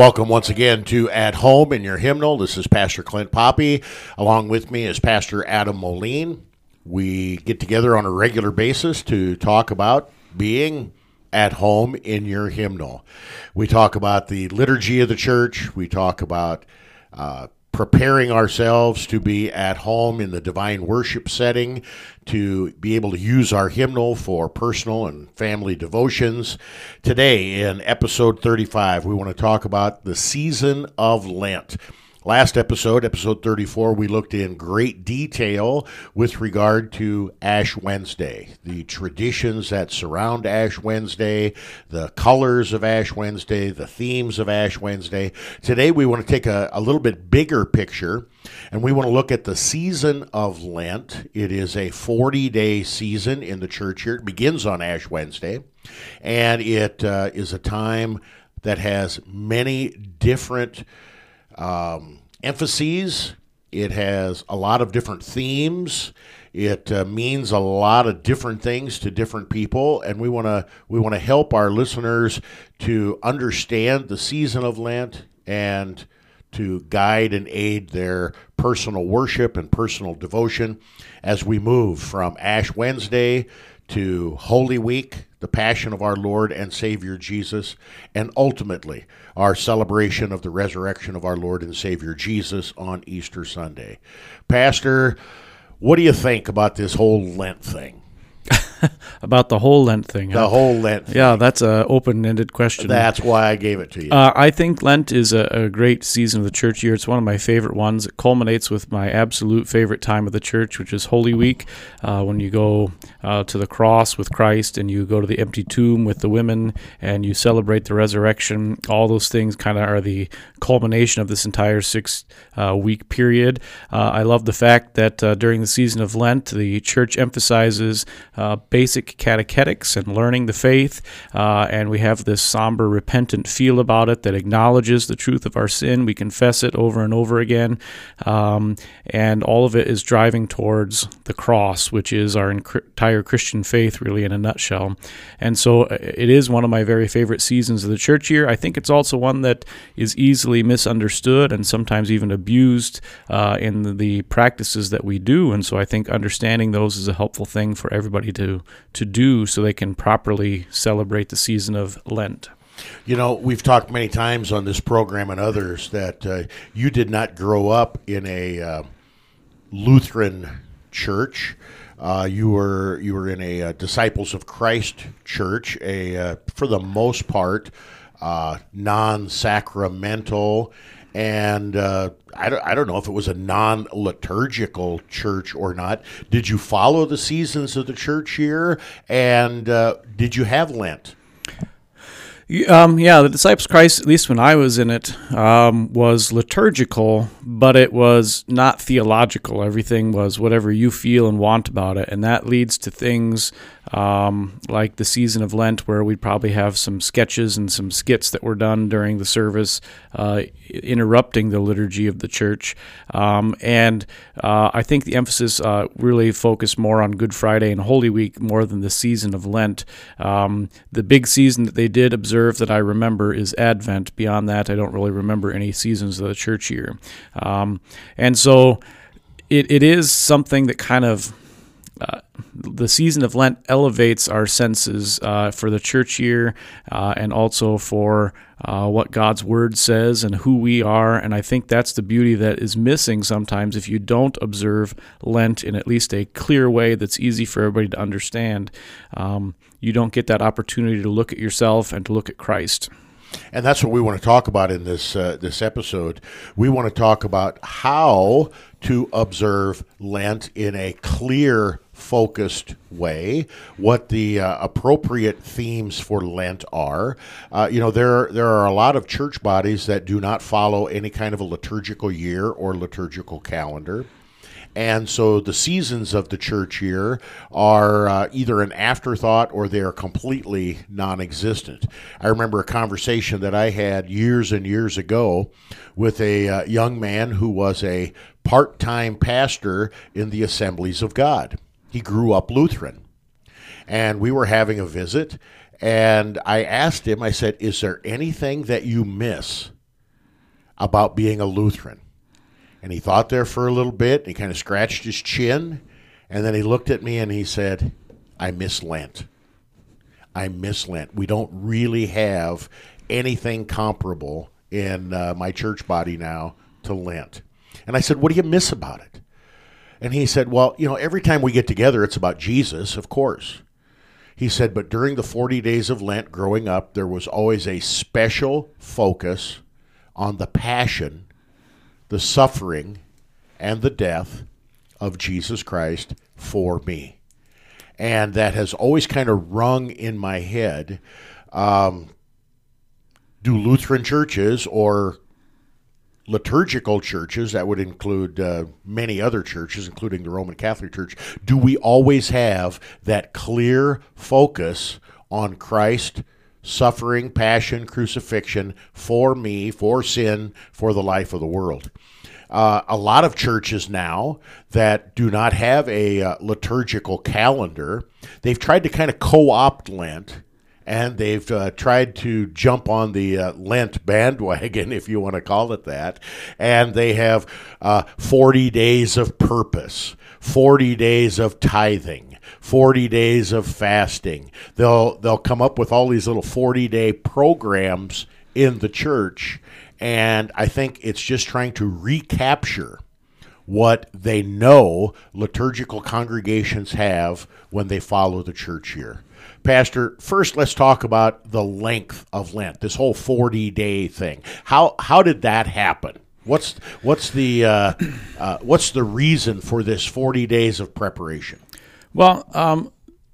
Welcome once again to At Home in Your Hymnal. This is Pastor Clint Poppy. Along with me is Pastor Adam Moline. We get together on a regular basis to talk about being at home in your hymnal. We talk about the liturgy of the church. We talk about uh, preparing ourselves to be at home in the divine worship setting, to be able to use our hymnal for personal and family devotions. Today, in episode 35, we want to talk about the season of Lent. Last episode, episode 34, we looked in great detail with regard to Ash Wednesday, the traditions that surround Ash Wednesday, the colors of Ash Wednesday, the themes of Ash Wednesday. Today, we want to take a, a little bit bigger picture and we want to look at the season of Lent. It is a 40 day season in the church here. It begins on Ash Wednesday, and it uh, is a time that has many different um, emphases. It has a lot of different themes. It uh, means a lot of different things to different people, and we want to we want to help our listeners to understand the season of Lent and to guide and aid their personal worship and personal devotion as we move from Ash Wednesday to Holy Week, the Passion of our Lord and Savior Jesus, and ultimately our celebration of the resurrection of our Lord and Savior Jesus on Easter Sunday. Pastor, what do you think about this whole Lent thing? about the whole Lent thing. The huh? whole Lent. Thing. Yeah, that's an open-ended question. That's why I gave it to you. Uh, I think Lent is a, a, great season of the church year. It's one of my favorite ones. It culminates with my absolute favorite time of the church, which is Holy Week, uh, when you go uh, to the cross with Christ and you go to the empty tomb with the women and you celebrate the resurrection. All those things kind of are the culmination of this entire six-week uh, period. Uh, I love the fact that uh, during the season of Lent, the church emphasizes basic catechetics and learning the faith. Uh, and we have this somber, repentant feel about it that acknowledges the truth of our sin. We confess it over and over again. Um, and all of it is driving towards the cross, which is our entire Christian faith, really, in a nutshell. And so uh, it is one of my very favorite seasons of the church year. I think it's also one that is easily misunderstood and sometimes even abused uh, in the practices that we do. And so I think understanding those is a helpful thing for everybody to to do so they can properly celebrate the season of Lent. You know, we've talked many times on this program and others that uh, you did not grow up in a uh, Lutheran church. Uh, you were you were in a uh, Disciples of Christ church, a uh, for the most part uh, non-sacramental and uh, I, don't, I don't know if it was a non liturgical church or not. Did you follow the seasons of the church year? And uh, did you have Lent? Um, yeah, the Disciples Christ, at least when I was in it, um, was liturgical, but it was not theological. Everything was whatever you feel and want about it. And that leads to things um, like the season of Lent, where we'd probably have some sketches and some skits that were done during the service, uh, interrupting the liturgy of the church. Um, and uh, I think the emphasis uh, really focused more on Good Friday and Holy Week more than the season of Lent. Um, the big season that they did observe that I remember is Advent. Beyond that, I don't really remember any seasons of the church year. Um, and so it, it is something that kind of uh, the season of Lent elevates our senses uh, for the church year uh, and also for uh, what God's Word says and who we are. And I think that's the beauty that is missing sometimes if you don't observe Lent in at least a clear way that's easy for everybody to understand. Um, you don't get that opportunity to look at yourself and to look at Christ. And that's what we want to talk about in this uh, this episode. We want to talk about how to observe Lent in a clear focused way, what the uh, appropriate themes for Lent are. Uh, you know, there there are a lot of church bodies that do not follow any kind of a liturgical year or liturgical calendar. And so the seasons of the church year are uh, either an afterthought or they are completely non existent. I remember a conversation that I had years and years ago with a uh, young man who was a part time pastor in the Assemblies of God. He grew up Lutheran. And we were having a visit, and I asked him, I said, Is there anything that you miss about being a Lutheran. And he thought there for a little bit. and He kind of scratched his chin. And then he looked at me and he said, I miss Lent. I miss Lent. We don't really have anything comparable in uh, my church body now to Lent. And I said, What do you miss about it? And he said, Well, you know, every time we get together, it's about Jesus, of course. He said, But during the 40 days of Lent growing up, there was always a special focus on the passion, the suffering, and the death of Jesus Christ for me. And that has always kind of rung in my head. Um, do Lutheran churches or liturgical churches, that would include uh, many other churches, including the Roman Catholic Church, do we always have that clear focus on Christ? Suffering, passion, crucifixion for me, for sin, for the life of the world. Uh, a lot of churches now that do not have a uh, liturgical calendar, they've tried to kind of co opt Lent and they've uh, tried to jump on the uh, Lent bandwagon, if you want to call it that. And they have uh, 40 days of purpose, 40 days of tithing, 40 days of fasting. They'll they'll come up with all these little 40 day programs in the church, and I think it's just trying to recapture what they know liturgical congregations have when they follow the church year. Pastor, first let's talk about the length of Lent, this whole 40 day thing. How, how did that happen? What's, what's, the, uh, uh, what's the reason for this 40 days of preparation? Well, um,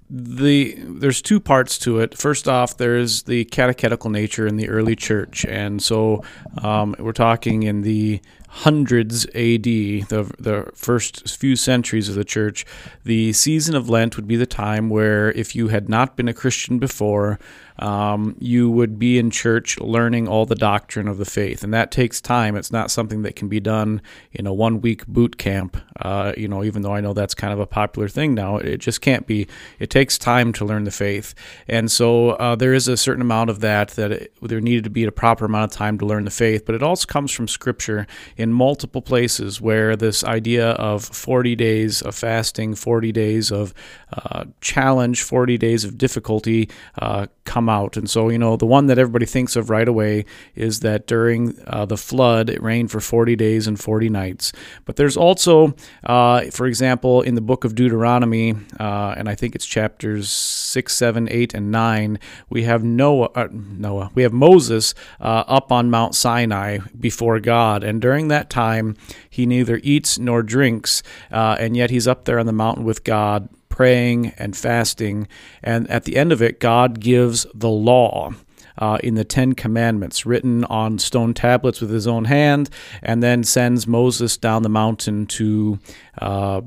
the there's two parts to it. First off, there's the catechetical nature in the early church, and so um, we're talking in the hundreds AD, the the first few centuries of the church. The season of Lent would be the time where, if you had not been a Christian before, um, you would be in church learning all the doctrine of the faith, and that takes time. It's not something that can be done in a one week boot camp. Uh, you know, even though I know that's kind of a popular thing now, it just can't be. It takes time to learn the faith, and so uh, there is a certain amount of that that it, there needed to be a proper amount of time to learn the faith. But it also comes from Scripture in multiple places where this idea of 40 days of fasting, 40 days of uh, challenge, 40 days of difficulty uh, come out. And so, you know, the one that everybody thinks of right away is that during uh, the flood, it rained for 40 days and 40 nights. But there's also, uh, for example, in the book of Deuteronomy, uh, and I think it's chapters 6, 7, 8, and 9, we have Noah, uh, Noah we have Moses up on Mount Sinai before God. And during that time, he neither eats nor drinks, and yet he's up there on the mountain with God praying and fasting. And at the end of it, God gives the law. Uh, in the Ten Commandments, written on stone tablets with his own hand, and then sends Moses down the mountain to uh,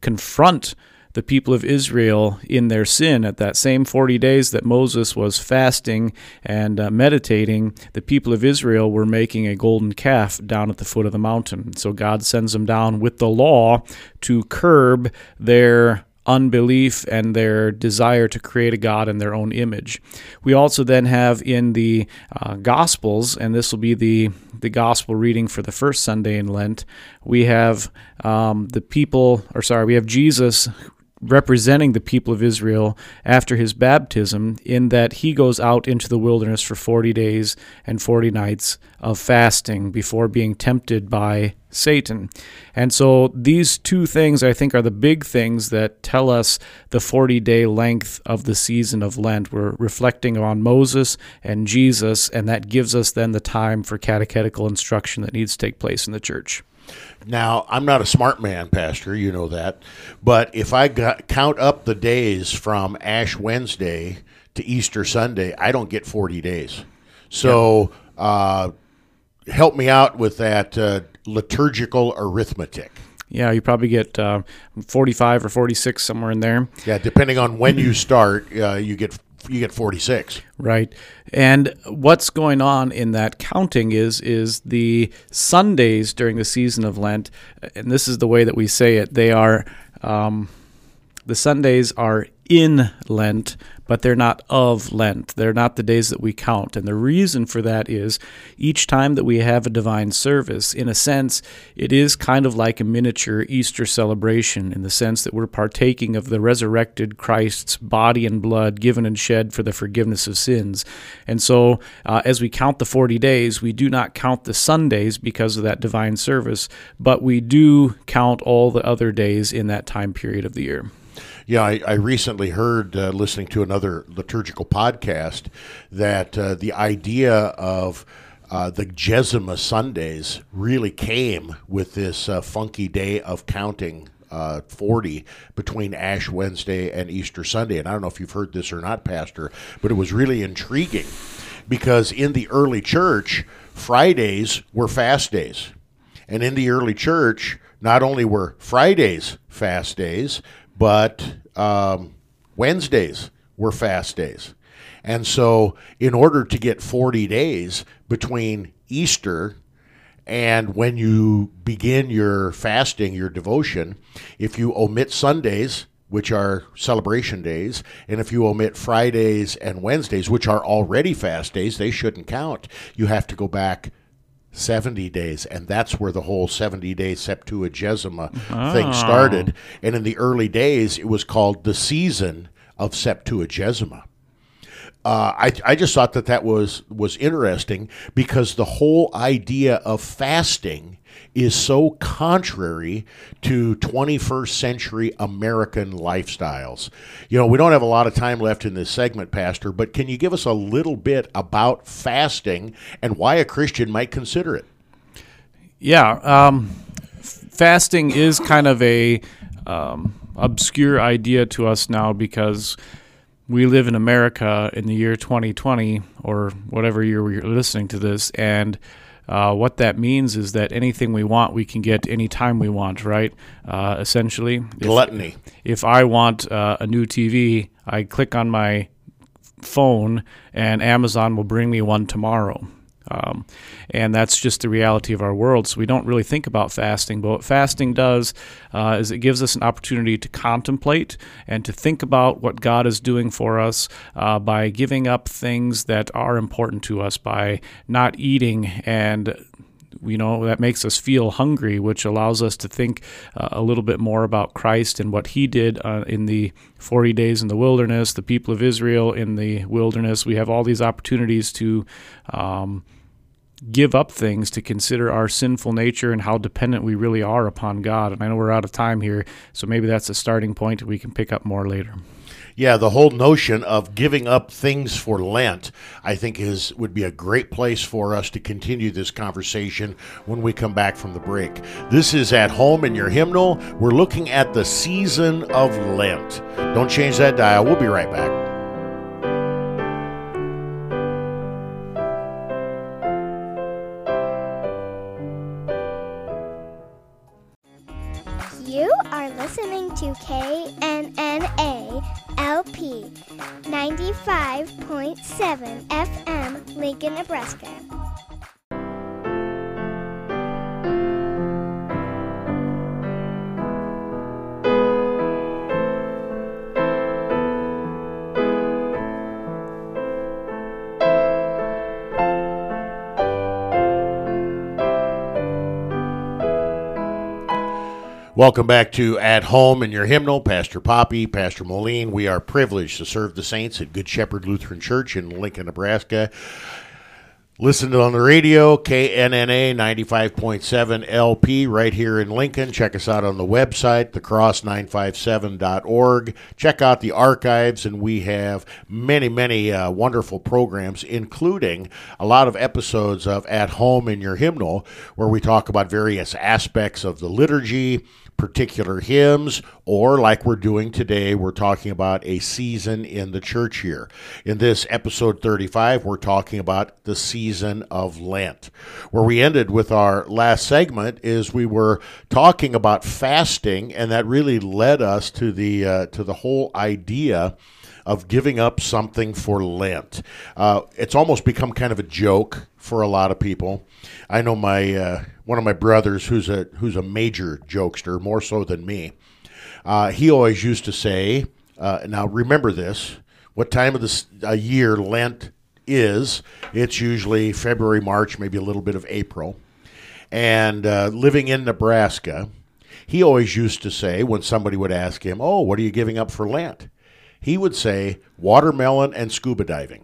confront the people of Israel in their sin. At that same 40 days that Moses was fasting and uh, meditating, the people of Israel were making a golden calf down at the foot of the mountain. So God sends them down with the law to curb their unbelief and their desire to create a God in their own image. We also then have in the uh, Gospels, and this will be the, the Gospel reading for the first Sunday in Lent, we have um, the people, or sorry, we have Jesus representing the people of Israel after his baptism, in that he goes out into the wilderness for 40 days and 40 nights of fasting before being tempted by Satan. And so these two things, I think, are the big things that tell us the 40 day length of the season of Lent. We're reflecting on Moses and Jesus, and that gives us then the time for catechetical instruction that needs to take place in the church. Now, I'm not a smart man, Pastor, you know that. But if I got, count up the days from Ash Wednesday to Easter Sunday, I don't get 40 days. So uh, help me out with that uh, liturgical arithmetic. Yeah, you probably get uh, 45 or 46 somewhere in there. Yeah, depending on when you start, uh, you get you get 46 right. And what's going on in that counting is is the sundays during the season of lent and this is the way that we say it they are um, the sundays are in Lent, but they're not of Lent. They're not the days that we count. And the reason for that is each time that we have a divine service, in a sense, it is kind of like a miniature Easter celebration in the sense that we're partaking of the resurrected Christ's body and blood given and shed for the forgiveness of sins. And so, uh, as we count the 40 days, we do not count the Sundays because of that divine service, but we do count all the other days in that time period of the year. Yeah, I, I recently heard uh, listening to another liturgical podcast that uh, the idea of uh, the Gesima Sundays really came with this uh, funky day of counting uh, 40 between Ash Wednesday and Easter Sunday. And I don't know if you've heard this or not, Pastor, but it was really intriguing because in the early church, Fridays were fast days. And in the early church, not only were Fridays fast days, but um, Wednesdays were fast days. And so, in order to get 40 days between Easter and when you begin your fasting, your devotion, if you omit Sundays, which are celebration days, and if you omit Fridays and Wednesdays, which are already fast days, they shouldn't count. You have to go back 70 days and that's where the whole 70 day septuagesima oh. thing started and in the early days it was called the season of septuagesima uh, I, I just thought that that was was interesting because the whole idea of fasting is so contrary to 21st century American lifestyles. You know, we don't have a lot of time left in this segment, Pastor, but can you give us a little bit about fasting and why a Christian might consider it? Yeah, um, fasting is kind of a um, obscure idea to us now because we live in America in the year 2020 or whatever year you're listening to this, and uh, what that means is that anything we want, we can get anytime we want, right? Uh, essentially, gluttony. If, if I want uh, a new TV, I click on my phone, and Amazon will bring me one tomorrow. Um, and that's just the reality of our world. So we don't really think about fasting. But what fasting does uh, is it gives us an opportunity to contemplate and to think about what God is doing for us uh, by giving up things that are important to us, by not eating and you know that makes us feel hungry which allows us to think uh, a little bit more about christ and what he did uh, in the 40 days in the wilderness the people of israel in the wilderness we have all these opportunities to um, give up things to consider our sinful nature and how dependent we really are upon God. And I know we're out of time here, so maybe that's a starting point we can pick up more later. Yeah, the whole notion of giving up things for Lent, I think, is would be a great place for us to continue this conversation when we come back from the break. This is at home in your hymnal. We're looking at the season of Lent. Don't change that dial. We'll be right back. To KNNA LP 95.7 FM, Lincoln, Nebraska. Welcome back to At Home in Your Hymnal. Pastor Poppy, Pastor Moline. We are privileged to serve the saints at Good Shepherd Lutheran Church in Lincoln, Nebraska. Listen on the radio, KNNA 95.7 LP right here in Lincoln. Check us out on the website, thecross957.org. Check out the archives, and we have many, many uh, wonderful programs, including a lot of episodes of At Home in Your Hymnal, where we talk about various aspects of the liturgy particular hymns, or like we're doing today, we're talking about a season in the church year. In this episode 35, we're talking about the season of Lent. Where we ended with our last segment is we were talking about fasting, and that really led us to the uh, to the whole idea of giving up something for Lent. Uh, it's almost become kind of a joke for a lot of people. I know my uh, one of my brothers who's a who's a major jokester, more so than me. Uh, he always used to say, uh, now remember this: what time of the year Lent is? It's usually February, March, maybe a little bit of April. And uh, living in Nebraska, he always used to say when somebody would ask him, "Oh, what are you giving up for Lent?" He would say watermelon and scuba diving.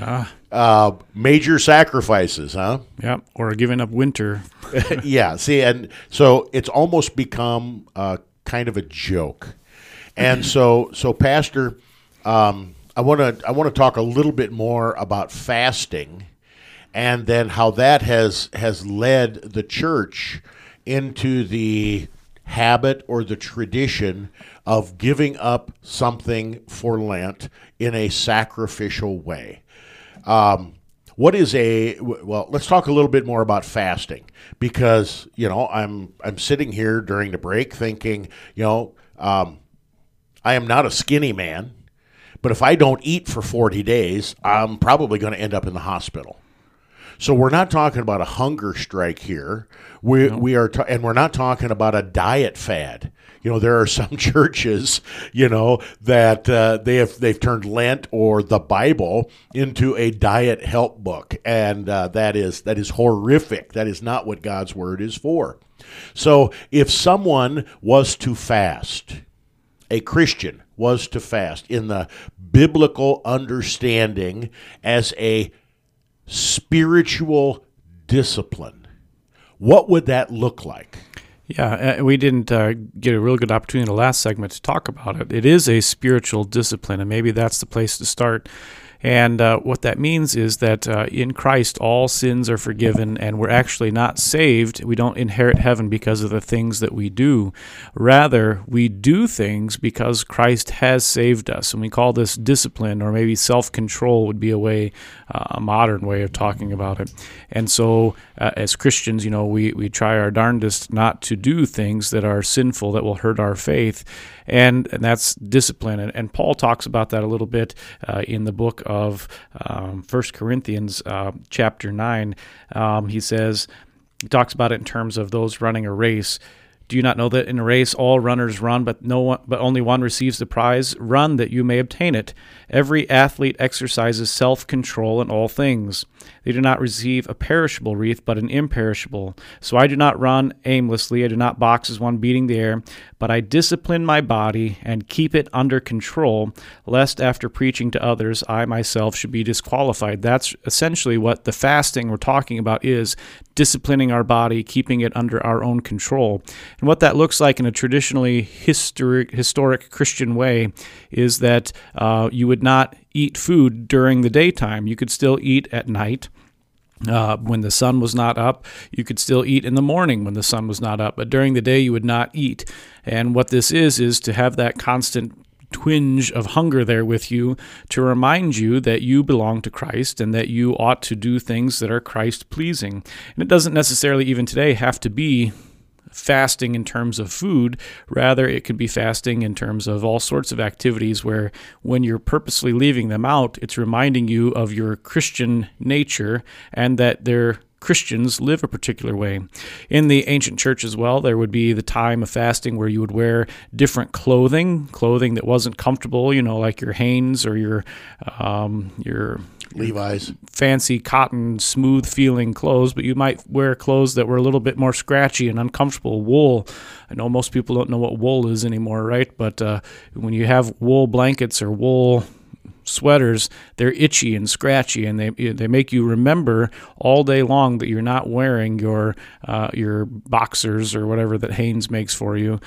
Ah, Uh, major sacrifices, huh? yeah. Or giving up winter. yeah. See, and so it's almost become uh, kind of a joke, and so so Pastor, um, I want to I want to talk a little bit more about fasting, and then how that has has led the church into the habit or the tradition of giving up something for Lent in a sacrificial way. Um, what is a well? Let's talk a little bit more about fasting because you know I'm I'm sitting here during the break thinking you know um, I am not a skinny man, but if I don't eat for 40 days, I'm probably going to end up in the hospital. So we're not talking about a hunger strike here. We we are, ta- and we're not talking about a diet fad. You know, there are some churches, you know, that uh, they have they've turned Lent or the Bible into a diet help book, and uh, that is that is horrific. That is not what God's word is for. So if someone was to fast, a Christian was to fast in the biblical understanding as a spiritual discipline, what would that look like? Yeah, uh, we didn't uh, get a real good opportunity in the last segment to talk about it. It is a spiritual discipline, and maybe that's the place to start. And uh, what that means is that uh, in Christ, all sins are forgiven, and we're actually not saved. We don't inherit heaven because of the things that we do. Rather, we do things because Christ has saved us. And we call this discipline, or maybe self control would be a way, uh, a modern way of talking about it. And so, uh, as Christians, you know, we, we try our darndest not to do things that are sinful, that will hurt our faith. And, and that's discipline. And, and Paul talks about that a little bit uh, in the book of um, 1 Corinthians, uh, chapter 9. Um, he says, he talks about it in terms of those running a race. Do you not know that in a race all runners run, but no one, but only one receives the prize? Run that you may obtain it. Every athlete exercises self-control in all things. They do not receive a perishable wreath, but an imperishable. So I do not run aimlessly. I do not box as one beating the air, but I discipline my body and keep it under control, lest after preaching to others, I myself should be disqualified. That's essentially what the fasting we're talking about is disciplining our body, keeping it under our own control. And what that looks like in a traditionally historic, historic Christian way is that uh, you would not eat food during the daytime. You could still eat at night. Uh, when the sun was not up, you could still eat in the morning when the sun was not up, but during the day you would not eat. And what this is, is to have that constant twinge of hunger there with you to remind you that you belong to Christ and that you ought to do things that are Christ pleasing. And it doesn't necessarily, even today, have to be fasting in terms of food. Rather, it could be fasting in terms of all sorts of activities where when you're purposely leaving them out, it's reminding you of your Christian nature and that they're Christians live a particular way. In the ancient church as well, there would be the time of fasting where you would wear different clothing, clothing that wasn't comfortable, you know, like your Hanes or your um, your Levi's. fancy cotton, smooth feeling clothes, but you might wear clothes that were a little bit more scratchy and uncomfortable. Wool. I know most people don't know what wool is anymore, right? But uh, when you have wool blankets or wool sweaters, they're itchy and scratchy, and they they make you remember all day long that you're not wearing your uh, your boxers or whatever that Hanes makes for you.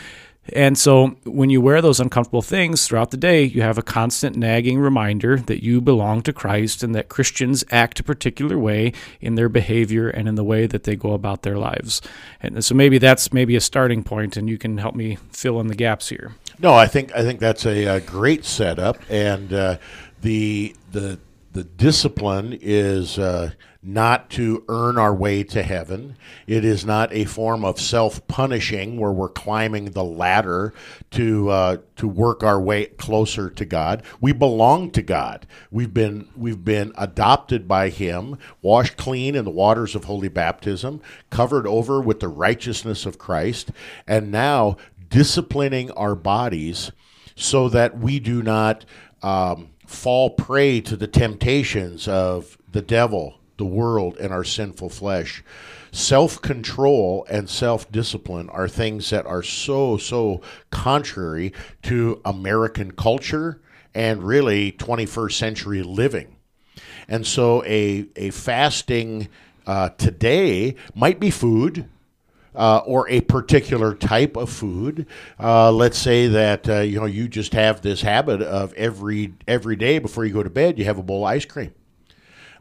And so when you wear those uncomfortable things throughout the day, you have a constant nagging reminder that you belong to Christ and that Christians act a particular way in their behavior and in the way that they go about their lives. And so maybe that's maybe a starting point and you can help me fill in the gaps here. No, I think I think that's a, uh great setup, and uh, the the the discipline is uh, not to earn our way to heaven. It is not a form of self punishing where we're climbing the ladder to uh, to work our way closer to God. We belong to God. We've been we've been adopted by Him, washed clean in the waters of holy baptism, covered over with the righteousness of Christ, and now disciplining our bodies so that we do not um, fall prey to the temptations of the devil, the world, and our sinful flesh. Self control and self discipline are things that are so, so contrary to American culture and really 21st century living. And so a, a fasting uh, today might be food. Uh, or a particular type of food. Uh, let's say that uh, you know you just have this habit of every every day before you go to bed you have a bowl of ice cream.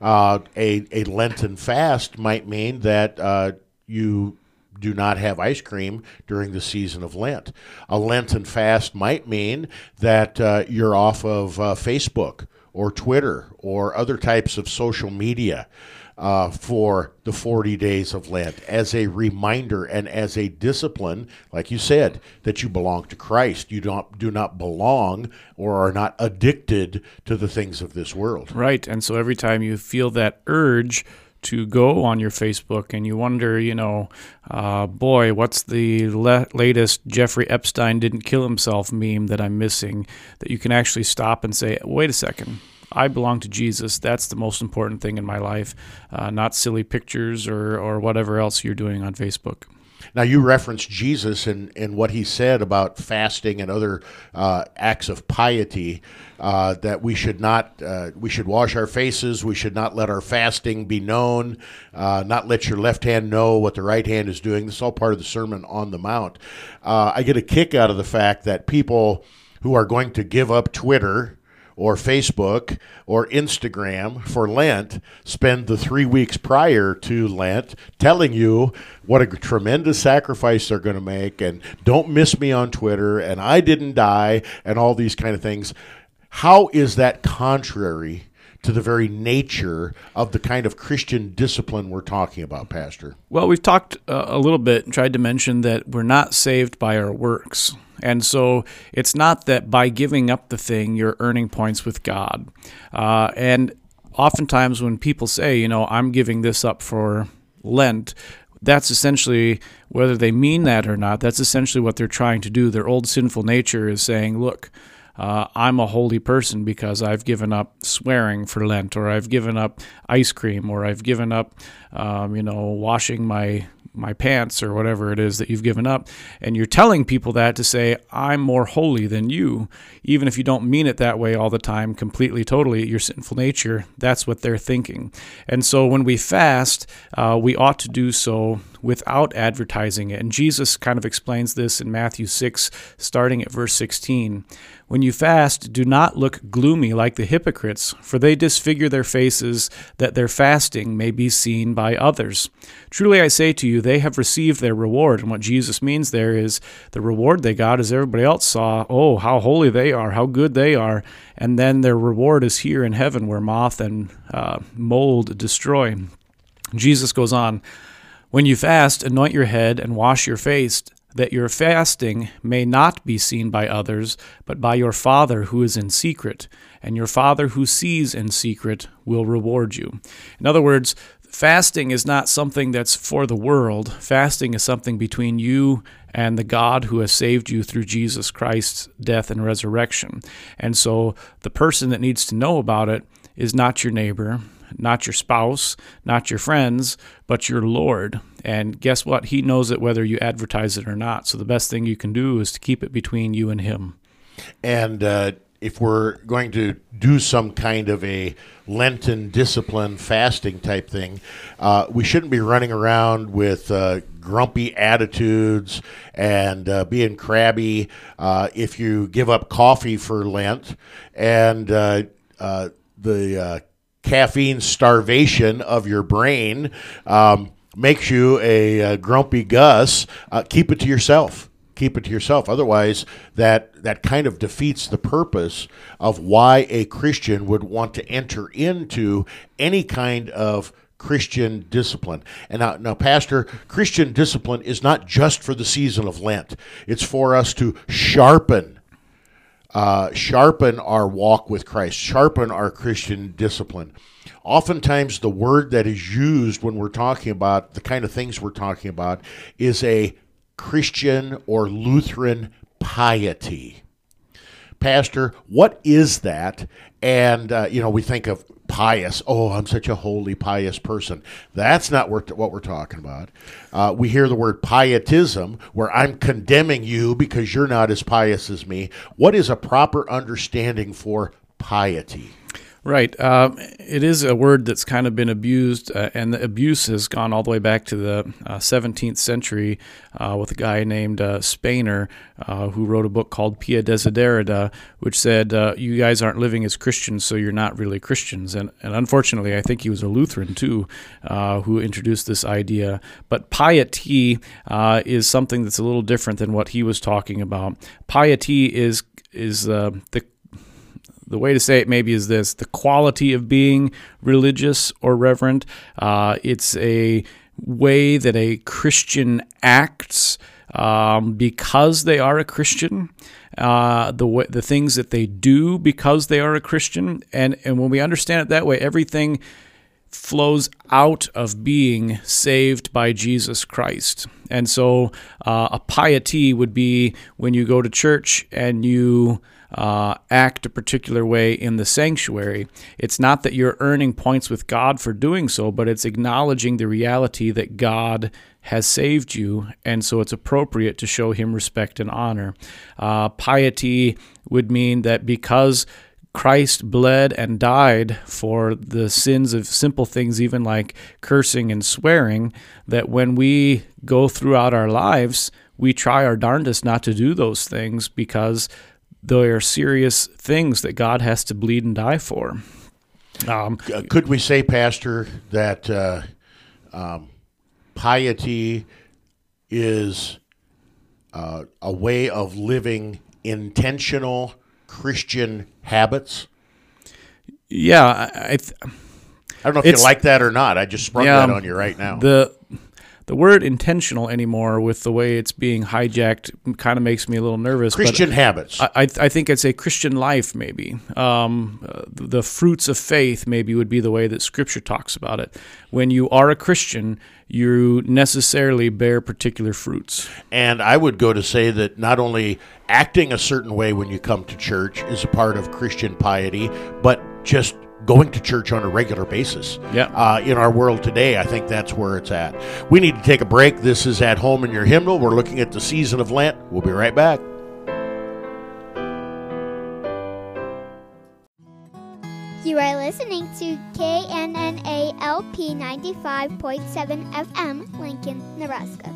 Uh, a a Lenten fast might mean that uh, you do not have ice cream during the season of Lent. A Lenten fast might mean that uh, you're off of uh, Facebook or Twitter or other types of social media uh, for the 40 days of Lent as a reminder and as a discipline, like you said, that you belong to Christ. You don't do not belong or are not addicted to the things of this world. Right. And so every time you feel that urge, to go on your Facebook and you wonder, you know, uh, boy, what's the le- latest Jeffrey Epstein didn't kill himself meme that I'm missing? That you can actually stop and say, wait a second. I belong to Jesus. That's the most important thing in my life, uh, not silly pictures or, or whatever else you're doing on Facebook. Now, you referenced Jesus and, and what he said about fasting and other uh, acts of piety. Uh, that we should not, uh, we should wash our faces. We should not let our fasting be known. Uh, not let your left hand know what the right hand is doing. This is all part of the Sermon on the Mount. Uh, I get a kick out of the fact that people who are going to give up Twitter or Facebook or Instagram for Lent spend the three weeks prior to Lent telling you what a tremendous sacrifice they're going to make and don't miss me on Twitter and I didn't die and all these kind of things. How is that contrary to the very nature of the kind of Christian discipline we're talking about, Pastor? Well, we've talked uh, a little bit and tried to mention that we're not saved by our works. And so it's not that by giving up the thing, you're earning points with God. Uh, and oftentimes when people say, you know, I'm giving this up for Lent, that's essentially whether they mean that or not that's essentially what they're trying to do their old sinful nature is saying look uh, I'm a holy person because I've given up swearing for Lent, or I've given up ice cream, or I've given up, um, you know, washing my my pants or whatever it is that you've given up. And you're telling people that to say, I'm more holy than you, even if you don't mean it that way all the time, completely, totally, your sinful nature, that's what they're thinking. And so when we fast, uh, we ought to do so without advertising it. And Jesus kind of explains this in Matthew 6, starting at verse 16. When you fast, do not look gloomy like the hypocrites, for they disfigure their faces that their fasting may be seen by others. Truly I say to you, they have received their reward. And what Jesus means there is the reward they got is everybody else saw, oh, how holy they are, how good they are. And then their reward is here in heaven where moth and uh, mold destroy. Jesus goes on, When you fast, anoint your head and wash your face that your fasting may not be seen by others, but by your Father who is in secret, and your Father who sees in secret will reward you. In other words, fasting is not something that's for the world. Fasting is something between you and the God who has saved you through Jesus Christ's death and resurrection. And so the person that needs to know about it is not your neighbor, not your spouse, not your friends, but your Lord. And guess what? He knows it whether you advertise it or not. So the best thing you can do is to keep it between you and Him. And uh, if we're going to do some kind of a Lenten discipline fasting type thing, uh, we shouldn't be running around with uh, grumpy attitudes and uh, being crabby. Uh, if you give up coffee for Lent and uh, uh, the caffeine starvation of your brain um, makes you a, grumpy Gus, keep it to yourself. Keep it to yourself. Otherwise, that that kind of defeats the purpose of why a Christian would want to enter into any kind of Christian discipline. And now, now, Pastor, Christian discipline is not just for the season of Lent. It's for us to sharpen uh, sharpen our walk with Christ, sharpen our Christian discipline. Oftentimes, the word that is used when we're talking about the kind of things we're talking about is a Christian or Lutheran piety. Pastor, what is that? And, uh, you know, we think of pious. Oh, I'm such a holy, pious person. That's not what we're talking about. Uh, we hear the word pietism, where I'm condemning you because you're not as pious as me. What is a proper understanding for piety? Right. Um, it is a word that's kind of been abused, uh, and the abuse has gone all the way back to the uh, 17th century uh, with a guy named uh, Spener uh, who wrote a book called Pia Desideria, which said, uh, You guys aren't living as Christians, so you're not really Christians. And, and unfortunately, I think he was a Lutheran too who introduced this idea. But piety is something that's a little different than what he was talking about. Piety is is the the way to say it maybe is this the quality of being religious or reverent. Uh, it's a way that a Christian acts um, because they are a Christian. Uh, the way, the things that they do because they are a Christian, and and when we understand it that way, everything flows out of being saved by Jesus Christ. And so, uh, a piety would be when you go to church and you uh, act a particular way in the sanctuary. It's not that you're earning points with God for doing so, but it's acknowledging the reality that God has saved you, and so it's appropriate to show him respect and honor. Uh, piety would mean that because Christ bled and died for the sins of simple things, even like cursing and swearing, that when we go throughout our lives, we try our darndest not to do those things because they are serious things that God has to bleed and die for. Um, Could we say, Pastor, that uh, um, piety is uh, a way of living intentional Christian habits? Yeah, I. Th- I don't know if you like that or not. I just sprung yeah, that on you right now. The the word intentional anymore with the way it's being hijacked kind of makes me a little nervous. Christian habits. I, I, think it's a Christian life, maybe. Um, uh, the fruits of faith, maybe, would be the way that Scripture talks about it. When you are a Christian, you necessarily bear particular fruits. And I would go to say that not only acting a certain way when you come to church is a part of Christian piety, but just going to church on a regular basis. Yeah. Uh, in our world today, I think that's where it's at. We need to take a break. This is At Home in Your Hymnal. We're looking at the season of Lent. We'll be right back. You are listening to KNNA LP 95.7 FM, Lincoln, Nebraska.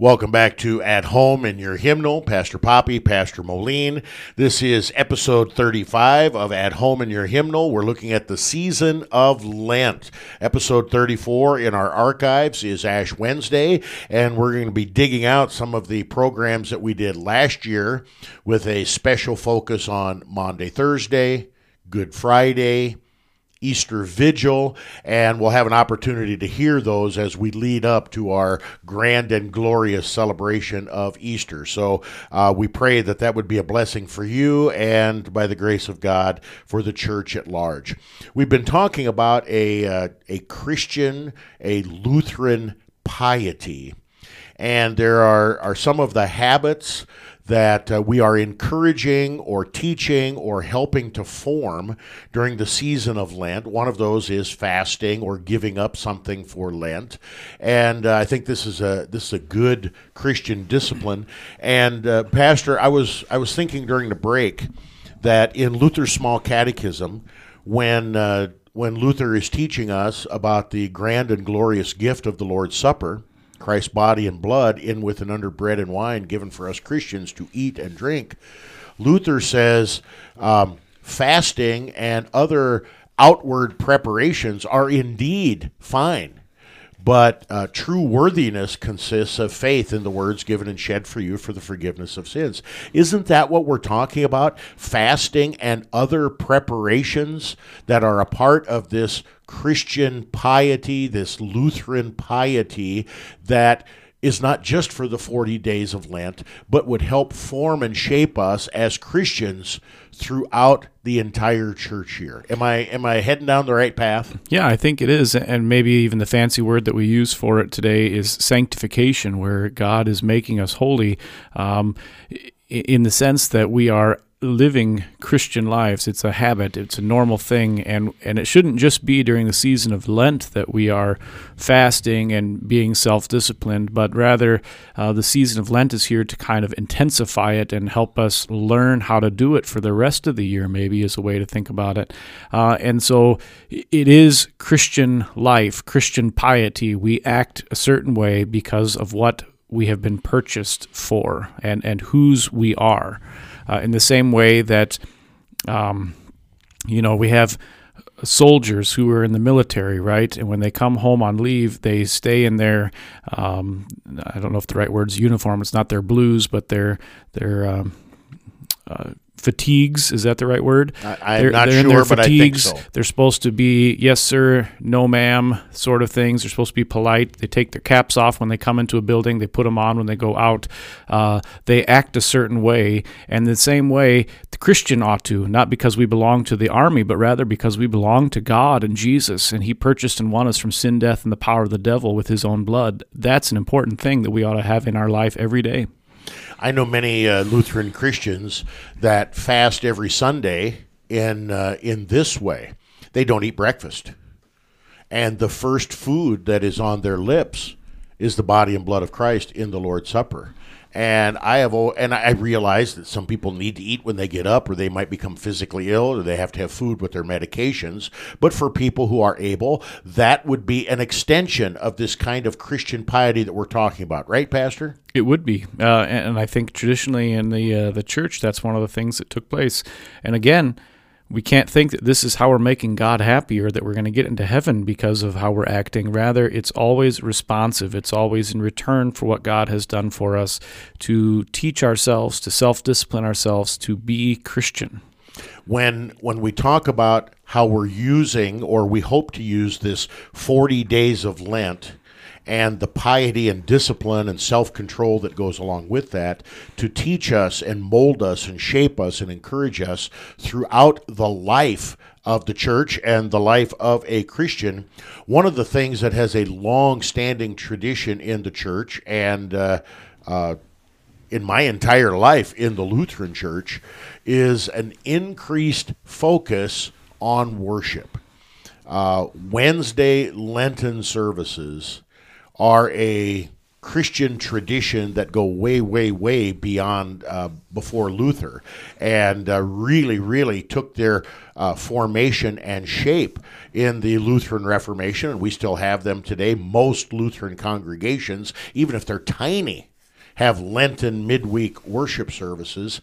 Welcome back to At Home in Your Hymnal. Pastor Poppy, Pastor Moline. This is episode 35 of At Home in Your Hymnal. We're looking at the season of Lent. Episode 34 in our archives is Ash Wednesday, and we're going to be digging out some of the programs that we did last year with a special focus on Maundy, Thursday, Good Friday, Easter Vigil, and we'll have an opportunity to hear those as we lead up to our grand and glorious celebration of Easter. So uh, we pray that that would be a blessing for you and, by the grace of God, for the church at large. We've been talking about a, uh, a Christian, a Lutheran piety, and there are, are some of the habits that uh, we are encouraging or teaching or helping to form during the season of Lent. One of those is fasting or giving up something for Lent, and uh, I think this is a this is a good Christian discipline. And uh, Pastor, I was I was thinking during the break that in Luther's Small Catechism, when uh, when Luther is teaching us about the grand and glorious gift of the Lord's Supper Christ's body and blood in with and under bread and wine given for us Christians to eat and drink. Luther says um, fasting and other outward preparations are indeed fine, but uh, true worthiness consists of faith in the words given and shed for you for the forgiveness of sins. Isn't that what we're talking about? Fasting and other preparations that are a part of this Christian piety, this Lutheran piety that is not just for the 40 days of Lent, but would help form and shape us as Christians throughout the entire church year. Am I am I heading down the right path? Yeah, I think it is, and maybe even the fancy word that we use for it today is sanctification, where God is making us holy, um, in the sense that we are living Christian lives. It's a habit. It's a normal thing, and and it shouldn't just be during the season of Lent that we are fasting and being self-disciplined, but rather uh, the season of Lent is here to kind of intensify it and help us learn how to do it for the rest of the year. Maybe is a way to think about it. Uh, and so it is Christian life, Christian piety. We act a certain way because of what we have been purchased for and and whose we are uh, in the same way that, um, you know, we have soldiers who are in the military, right? And when they come home on leave, they stay in their, um, I don't know if the right word is uniform. It's not their blues, but their their um, uh, fatigues. Is that the right word? I, am not they're sure, but I think so. They're supposed to be yes, sir, no, ma'am, sort of things. They're supposed to be polite. They take their caps off when they come into a building. They put them on when they go out. Uh, they act a certain way, and the same way the Christian ought to, not because we belong to the army, but rather because we belong to God and Jesus, and He purchased and won us from sin, death, and the power of the devil with His own blood. That's an important thing that we ought to have in our life every day. I know many uh, Lutheran Christians that fast every Sunday in uh, in this way. They don't eat breakfast, and the first food that is on their lips is the body and blood of Christ in the Lord's Supper. And I have, and I realize that some people need to eat when they get up, or they might become physically ill, or they have to have food with their medications. But for people who are able, that would be an extension of this kind of Christian piety that we're talking about, right, Pastor? It would be, uh, and I think traditionally in the uh, the church, that's one of the things that took place. And again, we can't think that this is how we're making God happy or that we're going to get into heaven because of how we're acting. Rather, it's always responsive. It's always in return for what God has done for us to teach ourselves, to self discipline ourselves, to be Christian. When, when we talk about how we're using or we hope to use this 40 days of Lent and the piety and discipline and self control that goes along with that to teach us and mold us and shape us and encourage us throughout the life of the church and the life of a Christian. One of the things that has a long standing tradition in the church and uh, uh, in my entire life in the Lutheran church is an increased focus on worship. Uh, Wednesday Lenten services are a Christian tradition that go way, way, way beyond uh, before Luther, and uh, really, really took their uh, formation and shape in the Lutheran Reformation, and we still have them today. Most Lutheran congregations, even if they're tiny, have Lenten midweek worship services.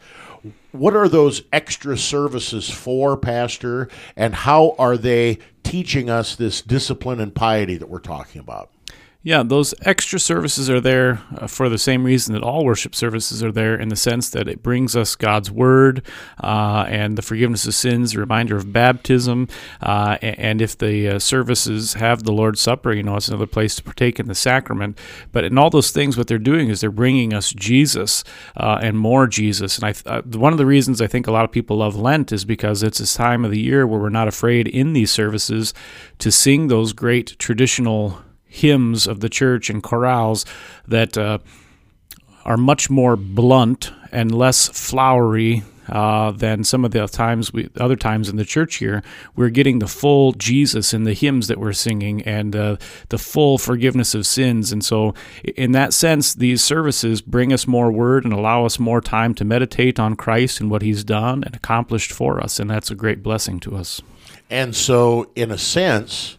What are those extra services for, Pastor, and how are they teaching us this discipline and piety that we're talking about? Yeah, those extra services are there uh, for the same reason that all worship services are there, in the sense that it brings us God's word uh, and the forgiveness of sins, a reminder of baptism. Uh, and if the uh, services have the Lord's Supper, you know, it's another place to partake in the sacrament. But in all those things, what they're doing is they're bringing us Jesus uh, and more Jesus. And I, uh, one of the reasons I think a lot of people love Lent is because it's a time of the year where we're not afraid in these services to sing those great traditional hymns of the church and chorales that uh, are much more blunt and less flowery uh, than some of the times we other times in the church here. We're getting the full Jesus in the hymns that we're singing and uh, the full forgiveness of sins. And so, in that sense, these services bring us more word and allow us more time to meditate on Christ and what He's done and accomplished for us. And that's a great blessing to us. And so, in a sense,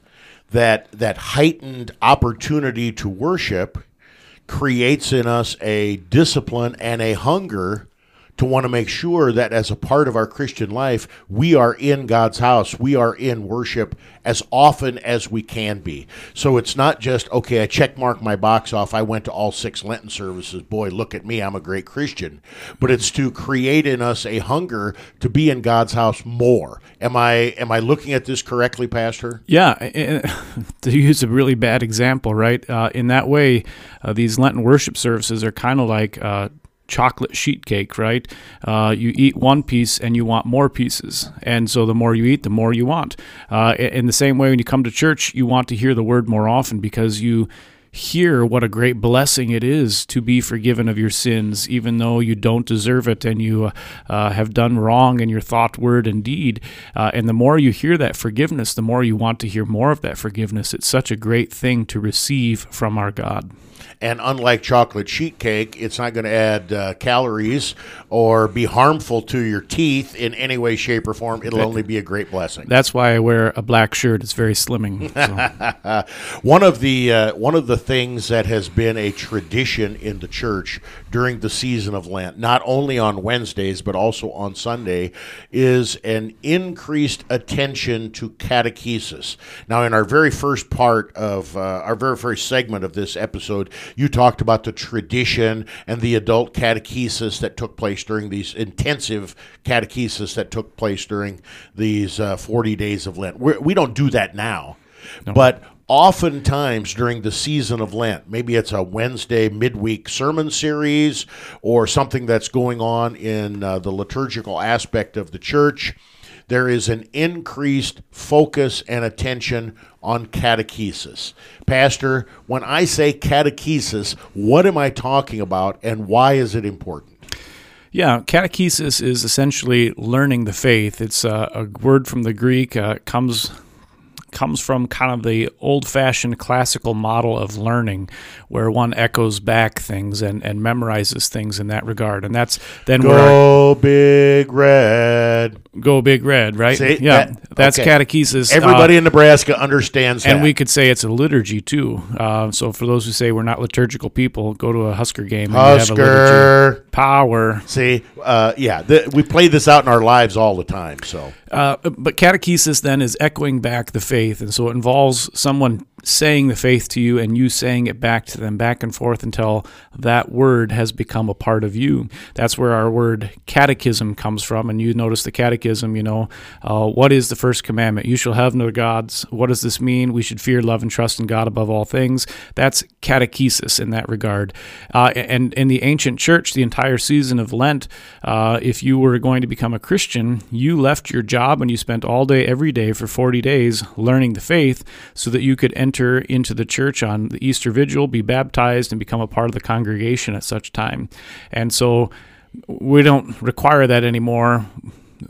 that that heightened opportunity to worship creates in us a discipline and a hunger to want to make sure that as a part of our Christian life, we are in God's house. We are in worship as often as we can be. So it's not just, okay, I check mark my box off. I went to all six Lenten services. Boy, look at me. I'm a great Christian. But it's to create in us a hunger to be in God's house more. Am I am I looking at this correctly, Pastor? Yeah, to use a really bad example, right? Uh, in that way, uh, these Lenten worship services are kind of like uh, chocolate sheet cake, right? Uh, you eat one piece and you want more pieces. And so the more you eat, the more you want. Uh, in the same way, when you come to church, you want to hear the word more often because you hear what a great blessing it is to be forgiven of your sins, even though you don't deserve it and you uh, have done wrong in your thought, word, and deed. Uh, and the more you hear that forgiveness, the more you want to hear more of that forgiveness. It's such a great thing to receive from our God. And unlike chocolate sheet cake, it's not going to add uh, calories or be harmful to your teeth in any way, shape, or form. It'll only be a great blessing. That's why I wear a black shirt. It's very slimming. So. one of the uh, one of the things that has been a tradition in the church during the season of Lent, not only on Wednesdays but also on Sunday, is an increased attention to catechesis. Now, in our very first part of uh, our very first segment of this episode, you talked about the tradition and the adult catechesis that took place during these intensive catechesis that took place during these uh, 40 days of Lent. We're, we do not do that now. No. But oftentimes during the season of Lent, maybe it's a Wednesday midweek sermon series or something that's going on in uh, the liturgical aspect of the church, there is an increased focus and attention on catechesis. Pastor, when I say catechesis, what am I talking about and why is it important? Yeah, catechesis is essentially learning the faith. It's uh, a word from the Greek, uh, comes comes from kind of the old fashioned classical model of learning where one echoes back things and, and memorizes things in that regard. And that's then we're Go Big Red. Go Big Red, right? See, yeah, that, that's okay. catechesis. Everybody uh, in Nebraska understands and that. And we could say it's a liturgy too. Uh, so for those who say we're not liturgical people, go to a Husker game. Husker. Power. See, uh, yeah, the, we play this out in our lives all the time. So uh, but catechesis then is echoing back the faith, and so it involves someone saying the faith to you and you saying it back to them, back and forth until that word has become a part of you. That's where our word catechism comes from. And you notice the catechism, you know, uh, what is the first commandment? You shall have no gods. What does this mean? We should fear, love, and trust in God above all things. That's catechesis in that regard. Uh, and in the ancient church, the entire season of Lent, uh, if you were going to become a Christian, you left your job and you spent all day, every day for 40 days learning the faith so that you could enter enter into the church on the Easter Vigil, be baptized, and become a part of the congregation at such time. And so we don't require that anymore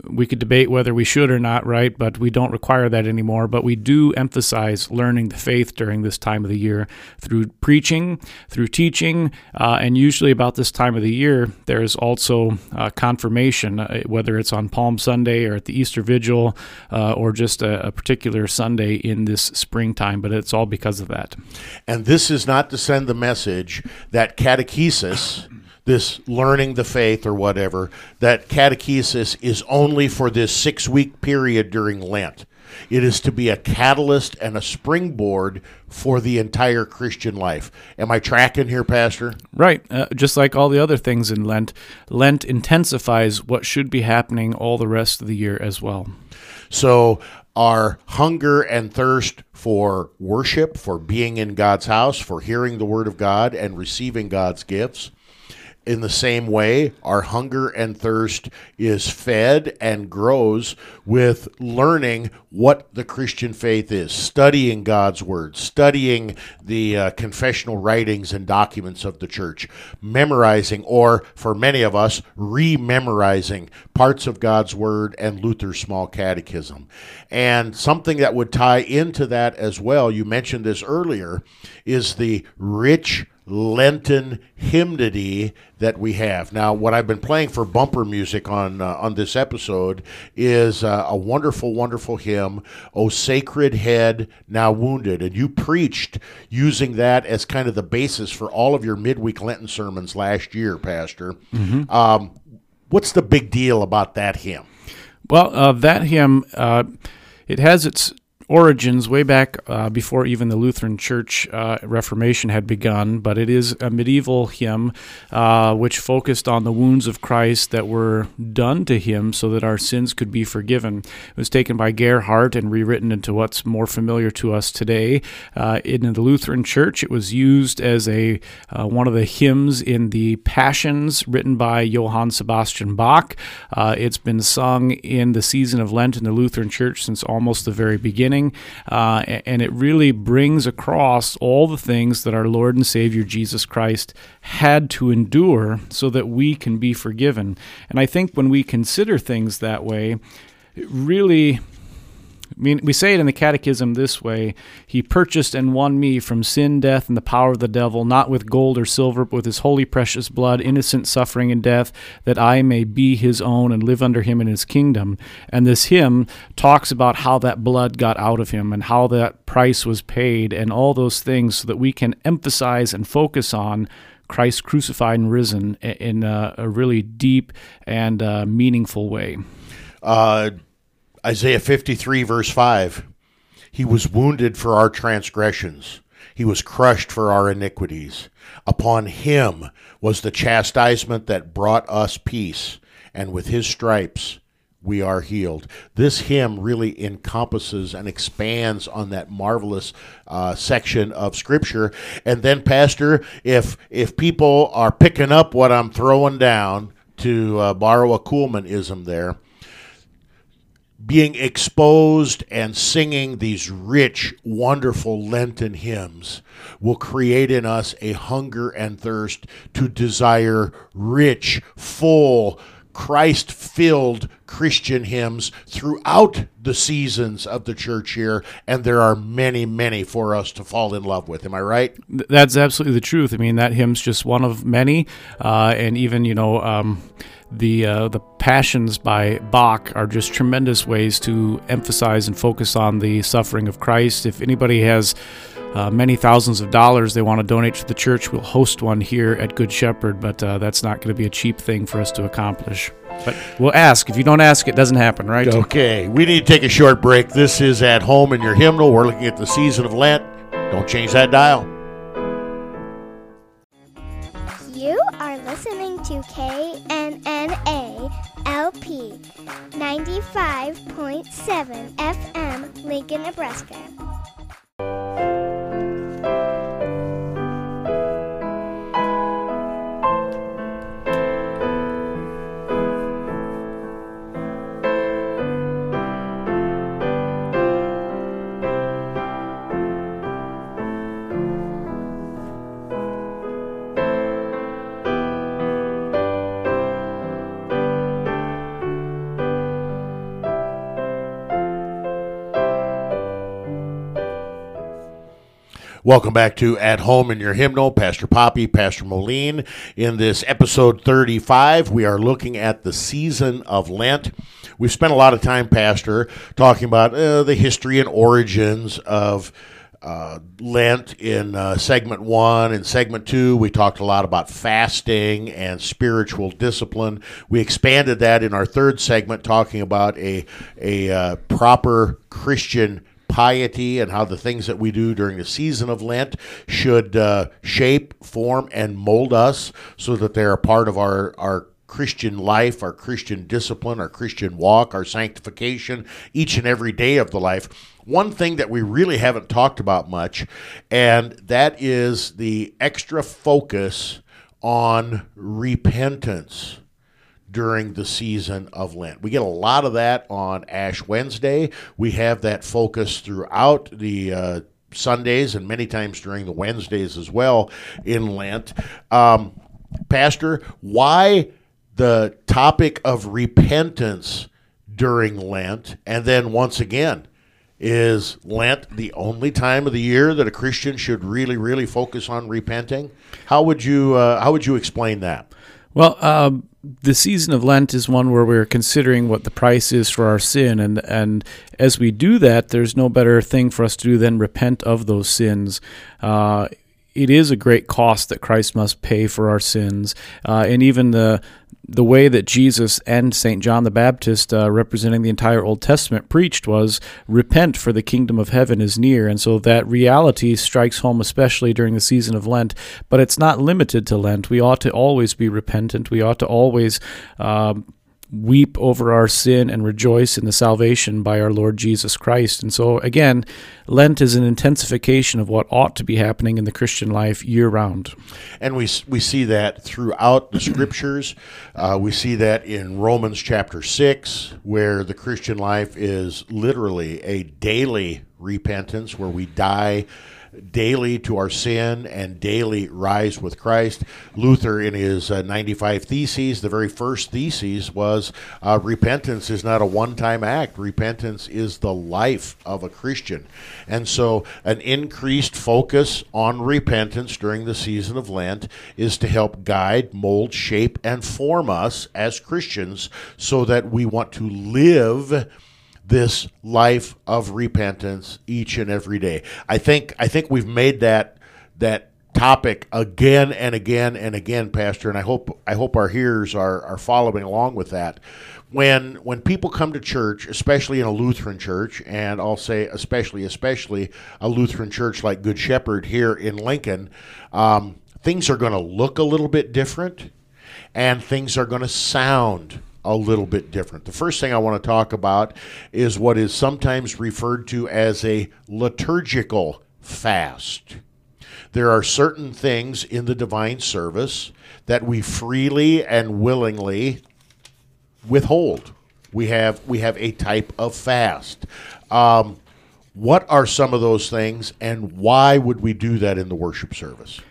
we could debate whether we should or not, right? But we don't require that anymore. But we do emphasize learning the faith during this time of the year through preaching, through teaching, uh, and usually about this time of the year, there's also uh, confirmation, uh, whether it's on Palm Sunday or at the Easter Vigil uh, or just a, a particular Sunday in this springtime. But it's all because of that. And this is not to send the message that catechesis this learning the faith or whatever, that catechesis is only for this six week period during Lent. It is to be a catalyst and a springboard for the entire Christian life. Am I tracking here, Pastor? Right. Uh, just like all the other things in Lent, Lent intensifies what should be happening all the rest of the year as well. So, our hunger and thirst for worship, for being in God's house, for hearing the Word of God and receiving God's gifts, in the same way, our hunger and thirst is fed and grows with learning what the Christian faith is, studying God's Word, studying the uh, confessional writings and documents of the church, memorizing, or for many of us, rememorizing parts of God's Word and Luther's Small Catechism. And something that would tie into that as well, you mentioned this earlier, is the rich Lenten hymnody that we have. Now, what I've been playing for bumper music on uh, on this episode is uh, a wonderful, wonderful hymn, "O Sacred Head Now Wounded," and you preached using that as kind of the basis for all of your midweek Lenten sermons last year, Pastor. Mm-hmm. Um, what's the big deal about that hymn? Well, uh, that hymn, uh, it has its origins way back uh, before even the Lutheran Church uh, Reformation had begun, but it is a medieval hymn uh, which focused on the wounds of Christ that were done to him so that our sins could be forgiven. It was taken by Gerhardt and rewritten into what's more familiar to us today. Uh, in the Lutheran Church, it was used as a uh, one of the hymns in the Passions written by Johann Sebastian Bach. Uh, it's been sung in the season of Lent in the Lutheran Church since almost the very beginning uh, and it really brings across all the things that our Lord and Savior Jesus Christ had to endure so that we can be forgiven. And I think when we consider things that way, it really I mean, we say it in the Catechism this way He purchased and won me from sin, death, and the power of the devil, not with gold or silver, but with his holy, precious blood, innocent suffering and death, that I may be his own and live under him in his kingdom. And this hymn talks about how that blood got out of him and how that price was paid and all those things so that we can emphasize and focus on Christ crucified and risen in a, a really deep and uh, meaningful way. Uh, Isaiah 53, verse 5 He was wounded for our transgressions, He was crushed for our iniquities. Upon Him was the chastisement that brought us peace, and with His stripes we are healed. This hymn really encompasses and expands on that marvelous uh, section of Scripture. And then, Pastor, if if people are picking up what I'm throwing down, to uh, borrow a Kuhlmanism there, being exposed and singing these rich, wonderful Lenten hymns will create in us a hunger and thirst to desire rich, full, Christ filled Christian hymns throughout the seasons of the church year, and there are many, many for us to fall in love with. Am I right? That's absolutely the truth. I mean, that hymn's just one of many, uh, and even, you know, um, the uh, the passions by Bach are just tremendous ways to emphasize and focus on the suffering of Christ. If anybody has uh, many thousands of dollars they want to donate to the church, we'll host one here at Good Shepherd, but uh, that's not going to be a cheap thing for us to accomplish. But we'll ask. If you don't ask, it doesn't happen, right? Okay. We need to take a short break. This is At Home in Your Hymnal. We're looking at the season of Lent. Don't change that dial. Are listening to KNNA LP 95.7 FM, Lincoln, Nebraska. Welcome back to At Home in Your Hymnal. Pastor Poppy, Pastor Moline. In this episode 35, we are looking at the season of Lent. We've spent a lot of time, Pastor, talking about uh, the history and origins of uh, Lent in uh, segment one and segment two. We talked a lot about fasting and spiritual discipline. We expanded that in our third segment, talking about a, a uh, proper Christian piety and how the things that we do during the season of Lent should uh, shape, form, and mold us so that they're part of our, our Christian life, our Christian discipline, our Christian walk, our sanctification, each and every day of the life. One thing that we really haven't talked about much, and that is the extra focus on repentance during the season of Lent. We get a lot of that on Ash Wednesday. We have that focus throughout the uh, Sundays and many times during the Wednesdays as well in Lent. Um, Pastor, why the topic of repentance during Lent? And then once again, is Lent the only time of the year that a Christian should really, really focus on repenting? How would you uh, how would you explain that? Well, um, the season of Lent is one where we're considering what the price is for our sin, and and as we do that, there's no better thing for us to do than repent of those sins. Uh, it is a great cost that Christ must pay for our sins, uh, and even the the way that Jesus and St. John the Baptist, uh, representing the entire Old Testament, preached was repent, for the kingdom of heaven is near. And so that reality strikes home, especially during the season of Lent. But it's not limited to Lent. We ought to always be repentant. We ought to always. Um, weep over our sin and rejoice in the salvation by our Lord Jesus Christ. And so, again, Lent is an intensification of what ought to be happening in the Christian life year round. And we, we see that throughout the scriptures. Uh, we see that in Romans chapter 6, where the Christian life is literally a daily repentance, where we die daily to our sin and daily rise with Christ. Luther, in his uh, 95 Theses, the very first thesis was uh, repentance is not a one time act, repentance is the life of a Christian. And so, an increased focus on repentance during the season of Lent is to help guide, mold, shape, and form us as Christians so that we want to live this life of repentance each and every day. I think I think we've made that that topic again and again and again, Pastor, and I hope I hope our hearers are, are following along with that. When when people come to church, especially in a Lutheran church, and I'll say especially especially a Lutheran church like Good Shepherd here in Lincoln, um, things are going to look a little bit different, and things are going to sound a little bit different. The first thing I want to talk about is what is sometimes referred to as a liturgical fast. There are certain things in the divine service that we freely and willingly withhold. We have we have a type of fast. Um, what are some of those things, and why would we do that in the worship service?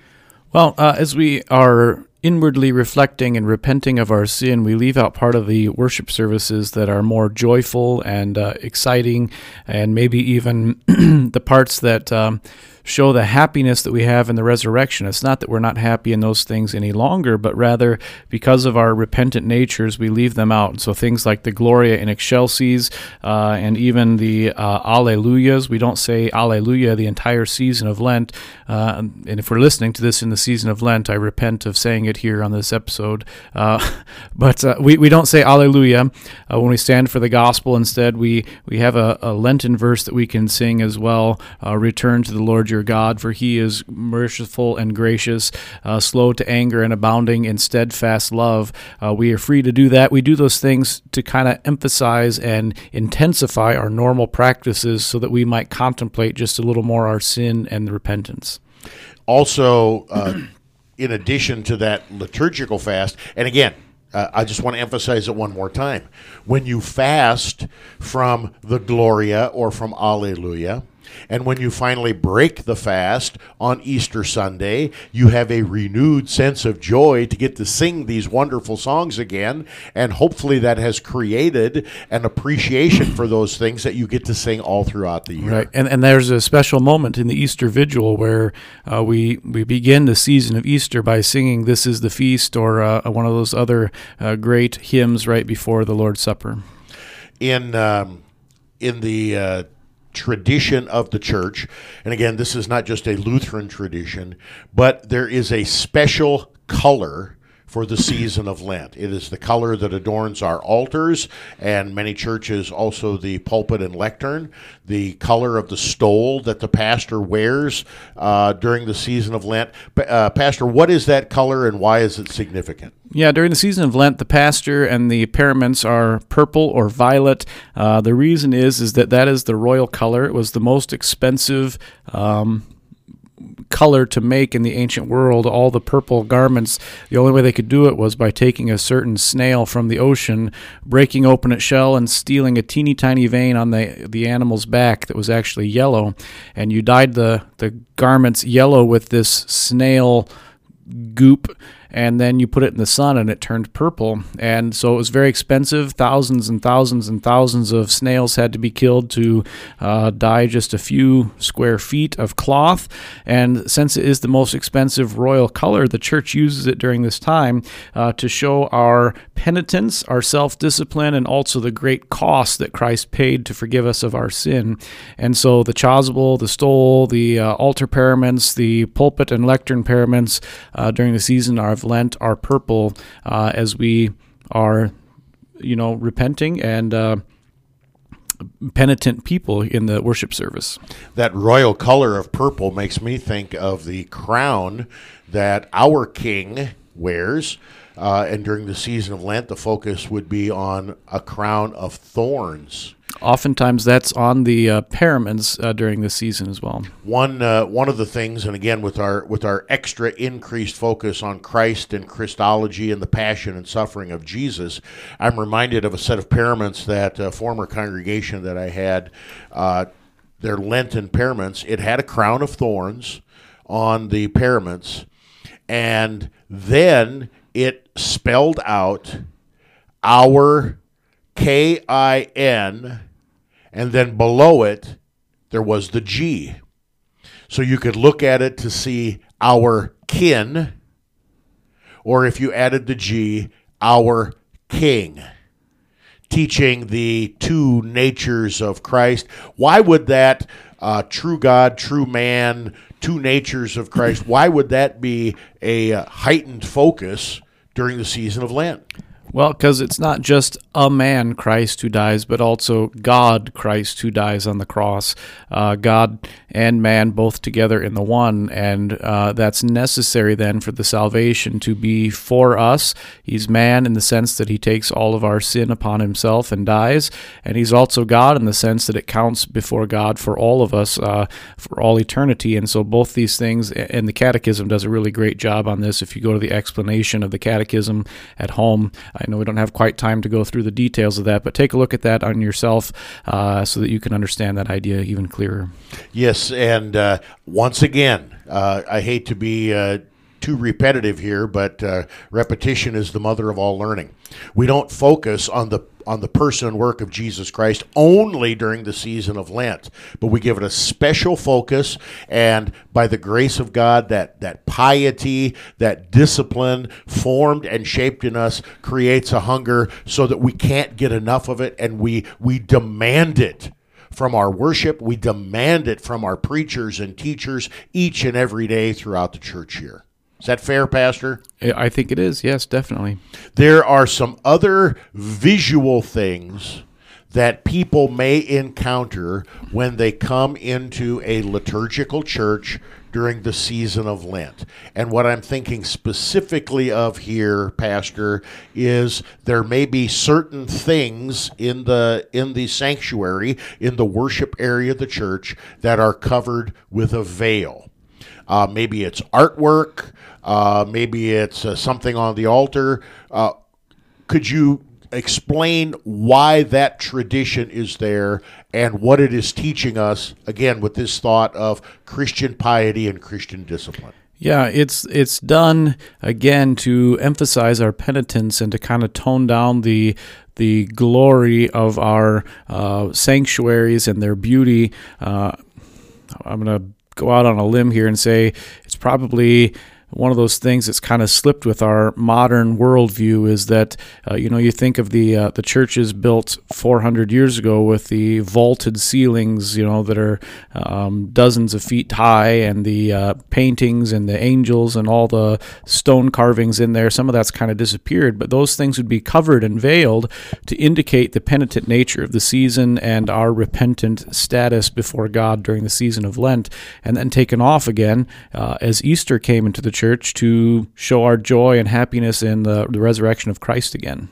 Well, uh, as we are inwardly reflecting and repenting of our sin, we leave out part of the worship services that are more joyful and uh, exciting, and maybe even the parts that. Um, show the happiness that we have in the resurrection. It's not that we're not happy in those things any longer, but rather because of our repentant natures, we leave them out. So things like the Gloria in Excelsis uh, and even the uh, Alleluias, we don't say Alleluia the entire season of Lent. Uh, and if we're listening to this in the season of Lent, I repent of saying it here on this episode. Uh, but uh, we, we don't say Alleluia uh, when we stand for the gospel. Instead, we, we have a, a Lenten verse that we can sing as well Return to the Lord your your God, for he is merciful and gracious, uh, slow to anger, and abounding in steadfast love. Uh, we are free to do that. We do those things to kind of emphasize and intensify our normal practices so that we might contemplate just a little more our sin and the repentance. Also, uh, in addition to that liturgical fast, and again, uh, I just want to emphasize it one more time. When you fast from the Gloria or from Alleluia, and when you finally break the fast on Easter Sunday, you have a renewed sense of joy to get to sing these wonderful songs again. And hopefully that has created an appreciation for those things that you get to sing all throughout the year. Right. And, and there's a special moment in the Easter Vigil where uh, we, we begin the season of Easter by singing This is the Feast or uh, one of those other uh, great hymns right before the Lord's Supper. In, um, in the uh, tradition of the church. And again, this is not just a Lutheran tradition, but there is a special color for the season of Lent. It is the color that adorns our altars and many churches also the pulpit and lectern, the color of the stole that the pastor wears uh, during the season of Lent. Uh, pastor, what is that color and why is it significant? Yeah, during the season of Lent, the pastor and the paraments are purple or violet. Uh, the reason is is that that is the royal color. It was the most expensive. Um, color to make in the ancient world. All the purple garments, the only way they could do it was by taking a certain snail from the ocean, breaking open its shell, and stealing a teeny tiny vein on the, the animal's back that was actually yellow. And you dyed the, the garments yellow with this snail goop and then you put it in the sun and it turned purple. And so it was very expensive. Thousands and thousands and thousands of snails had to be killed to uh, dye just a few square feet of cloth. And since it is the most expensive royal color, the church uses it during this time uh, to show our penitence, our self discipline, and also the great cost that Christ paid to forgive us of our sin. And so the chasuble, the stole, the uh, altar paraments, the pulpit and lectern paraments uh, during the season are of Lent are purple uh, as we are, you know, repenting and uh, penitent people in the worship service. That royal color of purple makes me think of the crown that our king wears. Uh, and during the season of Lent, the focus would be on a crown of thorns. Oftentimes, that's on the uh, uh, during the season as well. One uh, one of the things, and again with our with our extra increased focus on Christ and Christology and the passion and suffering of Jesus, I'm reminded of a set of paraments that a former congregation that I had, uh, their Lenten paraments. It had a crown of thorns on the paraments, and then it spelled out our K I N, and then below it, there was the G. So you could look at it to see our kin, or if you added the G, our king, teaching the two natures of Christ. Why would that uh, true God, true man, two natures of Christ, why would that be a uh, heightened focus during the season of Lent? Well, because it's not just a man, Christ, who dies, but also God, Christ, who dies on the cross. Uh, God and man both together in the one, and uh, that's necessary then for the salvation to be for us. He's man in the sense that he takes all of our sin upon himself and dies, and he's also God in the sense that it counts before God for all of us uh, for all eternity. And so both these things, and the Catechism does a really great job on this. If you go to the explanation of the Catechism at home, I know we don't have quite time to go through the details of that, but take a look at that on yourself uh, so that you can understand that idea even clearer. Yes, and uh, once again, uh, I hate to be uh, too repetitive here, but uh, repetition is the mother of all learning. We don't focus on the on the person and work of Jesus Christ only during the season of Lent, but we give it a special focus. And by the grace of God, that that piety, that discipline formed and shaped in us creates a hunger so that we can't get enough of it, and we we demand it from our worship. We demand it from our preachers and teachers each and every day throughout the church year. Is that fair, Pastor? I think it is. Yes, definitely. There are some other visual things that people may encounter when they come into a liturgical church during the season of Lent. And what I'm thinking specifically of here, Pastor, is there may be certain things in the in the sanctuary, in the worship area of the church, that are covered with a veil. Uh, maybe it's artwork. Uh, maybe it's uh, something on the altar. Uh, could you explain why that tradition is there and what it is teaching us, again, with this thought of Christian piety and Christian discipline? Yeah, it's it's done again to emphasize our penitence and to kind of tone down the the glory of our uh, sanctuaries and their beauty. Uh, I'm going to go out on a limb here and say it's probably one of those things that's kind of slipped with our modern worldview is that uh, you know you think of the uh, the churches built 400 years ago with the vaulted ceilings you know that are um, dozens of feet high and the uh, paintings and the angels and all the stone carvings in there some of that's kind of disappeared but those things would be covered and veiled to indicate the penitent nature of the season and our repentant status before God during the season of Lent and then taken off again uh, as Easter came into the church to show our joy and happiness in the, the resurrection of Christ again.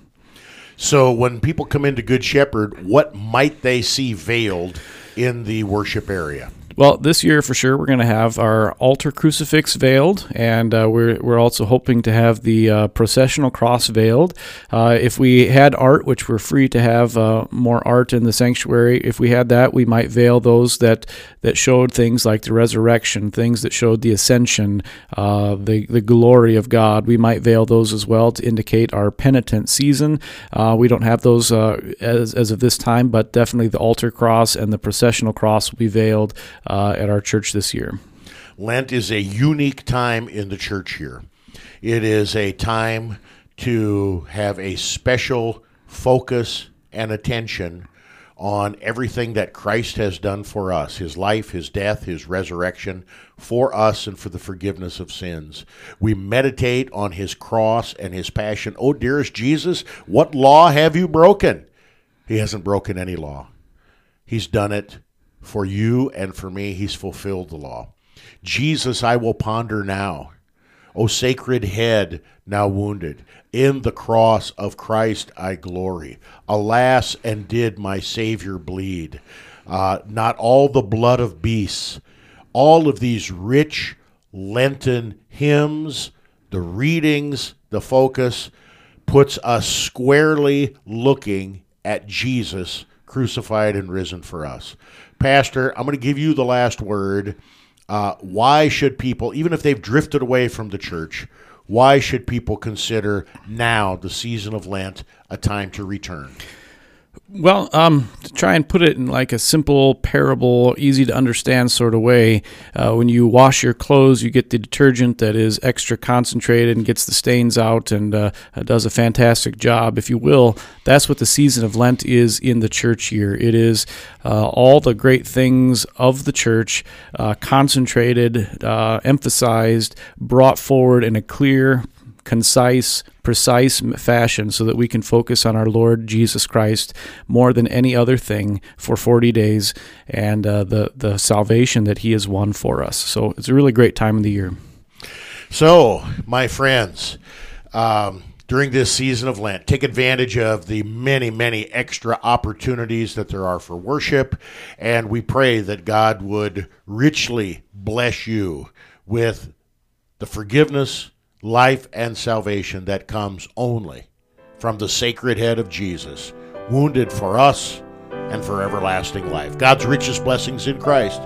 So, when people come into Good Shepherd, what might they see veiled in the worship area? Well, this year for sure, we're going to have our altar crucifix veiled, and uh, we're, we're also hoping to have the uh, processional cross veiled. Uh, if we had art, which we're free to have uh, more art in the sanctuary, if we had that, we might veil those that, that showed things like the resurrection, things that showed the ascension, uh, the, the glory of God. We might veil those as well to indicate our penitent season. Uh, we don't have those as, as of this time, but definitely the altar cross and the processional cross will be veiled uh, at our church this year. Lent is a unique time in the church here. It is a time to have a special focus and attention on everything that Christ has done for us his life, his death, his resurrection for us and for the forgiveness of sins. We meditate on his cross and his passion. Oh, dearest Jesus, what law have you broken? He hasn't broken any law. He's done it for you and for me. He's fulfilled the law. Jesus, I will ponder now. O sacred head, now wounded, in the cross of Christ I glory. Alas, and did my Savior bleed? Uh, not all the blood of beasts, all of these rich Lenten hymns, the readings, the focus, puts us squarely looking at Jesus crucified and risen for us. Pastor, I'm going to give you the last word. Uh, why should people, even if they've drifted away from the church, why should people consider now, the season of Lent, a time to return? Well, um, to try and put it in like a simple parable, easy to understand sort of way, uh, when you wash your clothes, you get the detergent that is extra concentrated and gets the stains out and uh, does a fantastic job, if you will. That's what the season of Lent is in the church year. It is uh, all the great things of the church uh, concentrated, uh, emphasized, brought forward in a clear, concise, precise fashion so that we can focus on our Lord Jesus Christ more than any other thing for 40 days and uh, the, the salvation that He has won for us. So it's a really great time of the year. So, my friends, um, during this season of Lent, take advantage of the many, many extra opportunities that there are for worship. And we pray that God would richly bless you with the forgiveness life and salvation that comes only from the sacred head of Jesus, wounded for us and for everlasting life. God's richest blessings in Christ.